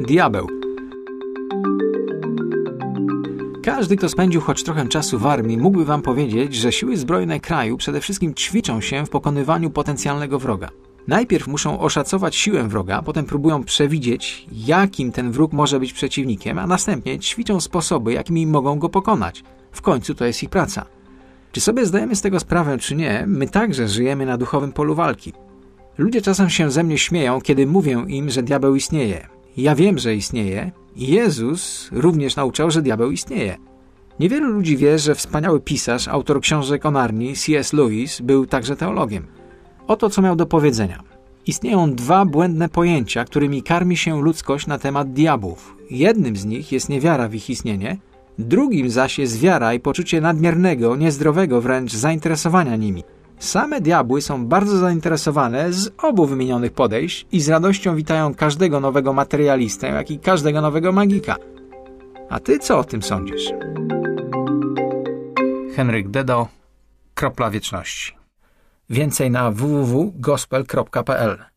Diabeł. Każdy, kto spędził choć trochę czasu w armii, mógłby wam powiedzieć, że siły zbrojne kraju przede wszystkim ćwiczą się w pokonywaniu potencjalnego wroga. Najpierw muszą oszacować siłę wroga, potem próbują przewidzieć, jakim ten wróg może być przeciwnikiem, a następnie ćwiczą sposoby, jakimi mogą go pokonać. W końcu to jest ich praca. Czy sobie zdajemy z tego sprawę, czy nie, my także żyjemy na duchowym polu walki. Ludzie czasem się ze mnie śmieją, kiedy mówię im, że diabeł istnieje. Ja wiem, że istnieje Jezus również nauczał, że diabeł istnieje. Niewielu ludzi wie, że wspaniały pisarz, autor książek o Narni, C.S. Lewis, był także teologiem. Oto co miał do powiedzenia. Istnieją dwa błędne pojęcia, którymi karmi się ludzkość na temat diabłów. Jednym z nich jest niewiara w ich istnienie, drugim zaś jest wiara i poczucie nadmiernego, niezdrowego wręcz zainteresowania nimi. Same diabły są bardzo zainteresowane z obu wymienionych podejść i z radością witają każdego nowego materialistę, jak i każdego nowego magika. A ty co o tym sądzisz? Henryk Dedo, Kropla Wieczności. Więcej na www.gospel.pl